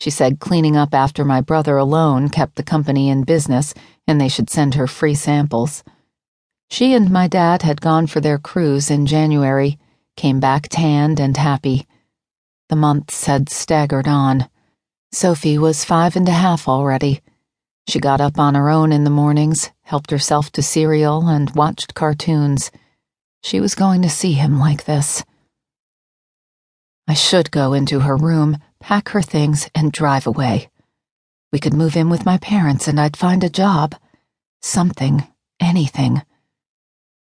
She said cleaning up after my brother alone kept the company in business and they should send her free samples. She and my dad had gone for their cruise in January, came back tanned and happy. The months had staggered on. Sophie was five and a half already. She got up on her own in the mornings, helped herself to cereal, and watched cartoons. She was going to see him like this. I should go into her room, pack her things, and drive away. We could move in with my parents and I'd find a job. Something, anything.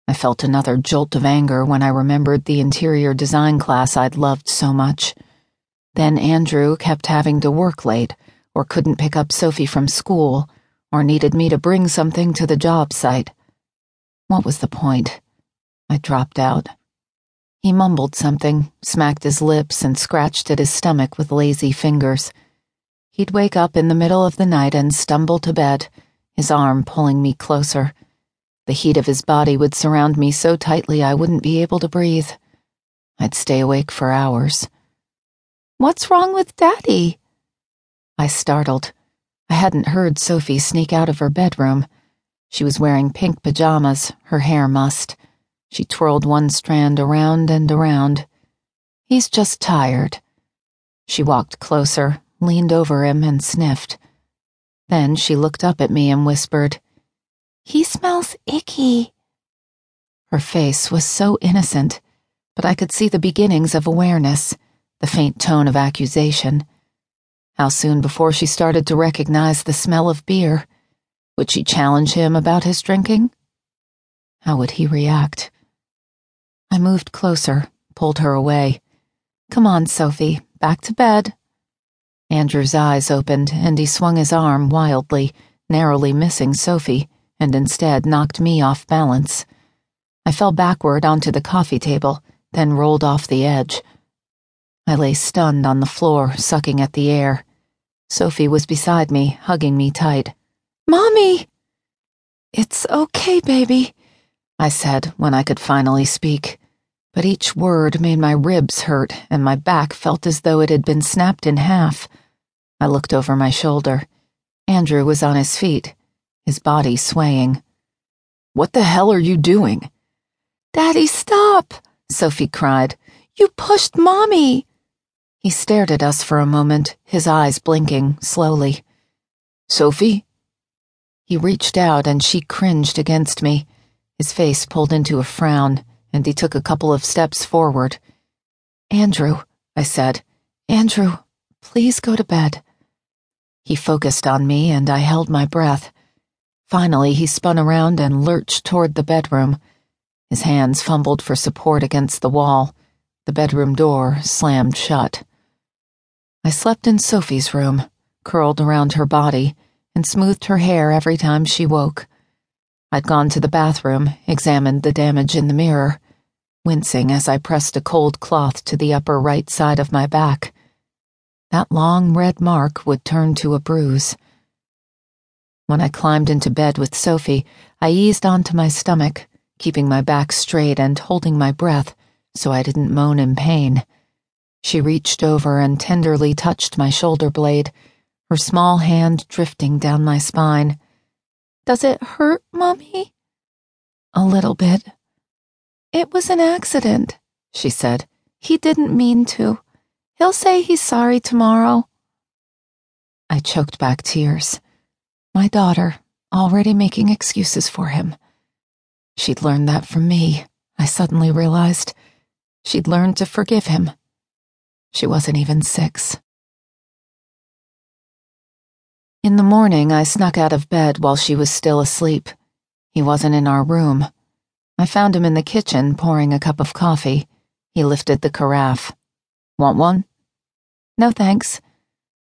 I felt another jolt of anger when I remembered the interior design class I'd loved so much. Then Andrew kept having to work late, or couldn't pick up Sophie from school, or needed me to bring something to the job site. What was the point? I dropped out. He mumbled something, smacked his lips, and scratched at his stomach with lazy fingers. He'd wake up in the middle of the night and stumble to bed, his arm pulling me closer. The heat of his body would surround me so tightly I wouldn't be able to breathe. I'd stay awake for hours. What's wrong with Daddy? I startled. I hadn't heard Sophie sneak out of her bedroom. She was wearing pink pajamas, her hair mussed. She twirled one strand around and around. He's just tired. She walked closer, leaned over him, and sniffed. Then she looked up at me and whispered, He smells icky. Her face was so innocent, but I could see the beginnings of awareness, the faint tone of accusation. How soon before she started to recognize the smell of beer? Would she challenge him about his drinking? How would he react? I moved closer, pulled her away. Come on, Sophie, back to bed. Andrew's eyes opened, and he swung his arm wildly, narrowly missing Sophie, and instead knocked me off balance. I fell backward onto the coffee table, then rolled off the edge. I lay stunned on the floor, sucking at the air. Sophie was beside me, hugging me tight. Mommy! It's okay, baby, I said when I could finally speak but each word made my ribs hurt and my back felt as though it had been snapped in half. I looked over my shoulder. Andrew was on his feet, his body swaying. What the hell are you doing? Daddy, stop! Sophie cried. You pushed Mommy! He stared at us for a moment, his eyes blinking, slowly. Sophie? He reached out and she cringed against me, his face pulled into a frown and he took a couple of steps forward. Andrew, I said, Andrew, please go to bed. He focused on me, and I held my breath. Finally, he spun around and lurched toward the bedroom. His hands fumbled for support against the wall. The bedroom door slammed shut. I slept in Sophie's room, curled around her body, and smoothed her hair every time she woke. I'd gone to the bathroom, examined the damage in the mirror, wincing as I pressed a cold cloth to the upper right side of my back. That long red mark would turn to a bruise. When I climbed into bed with Sophie, I eased onto my stomach, keeping my back straight and holding my breath so I didn't moan in pain. She reached over and tenderly touched my shoulder blade, her small hand drifting down my spine. Does it hurt, Mommy? A little bit. It was an accident, she said. He didn't mean to. He'll say he's sorry tomorrow. I choked back tears. My daughter, already making excuses for him. She'd learned that from me, I suddenly realized. She'd learned to forgive him. She wasn't even six. In the morning, I snuck out of bed while she was still asleep. He wasn't in our room. I found him in the kitchen pouring a cup of coffee. He lifted the carafe. Want one? No thanks.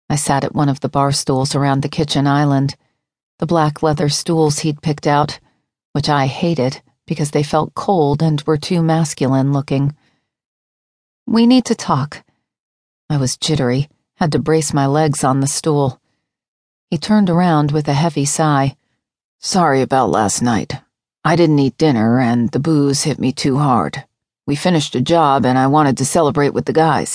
I sat at one of the bar stools around the kitchen island, the black leather stools he'd picked out, which I hated because they felt cold and were too masculine looking. We need to talk. I was jittery, had to brace my legs on the stool. He turned around with a heavy sigh. Sorry about last night. I didn't eat dinner, and the booze hit me too hard. We finished a job, and I wanted to celebrate with the guys.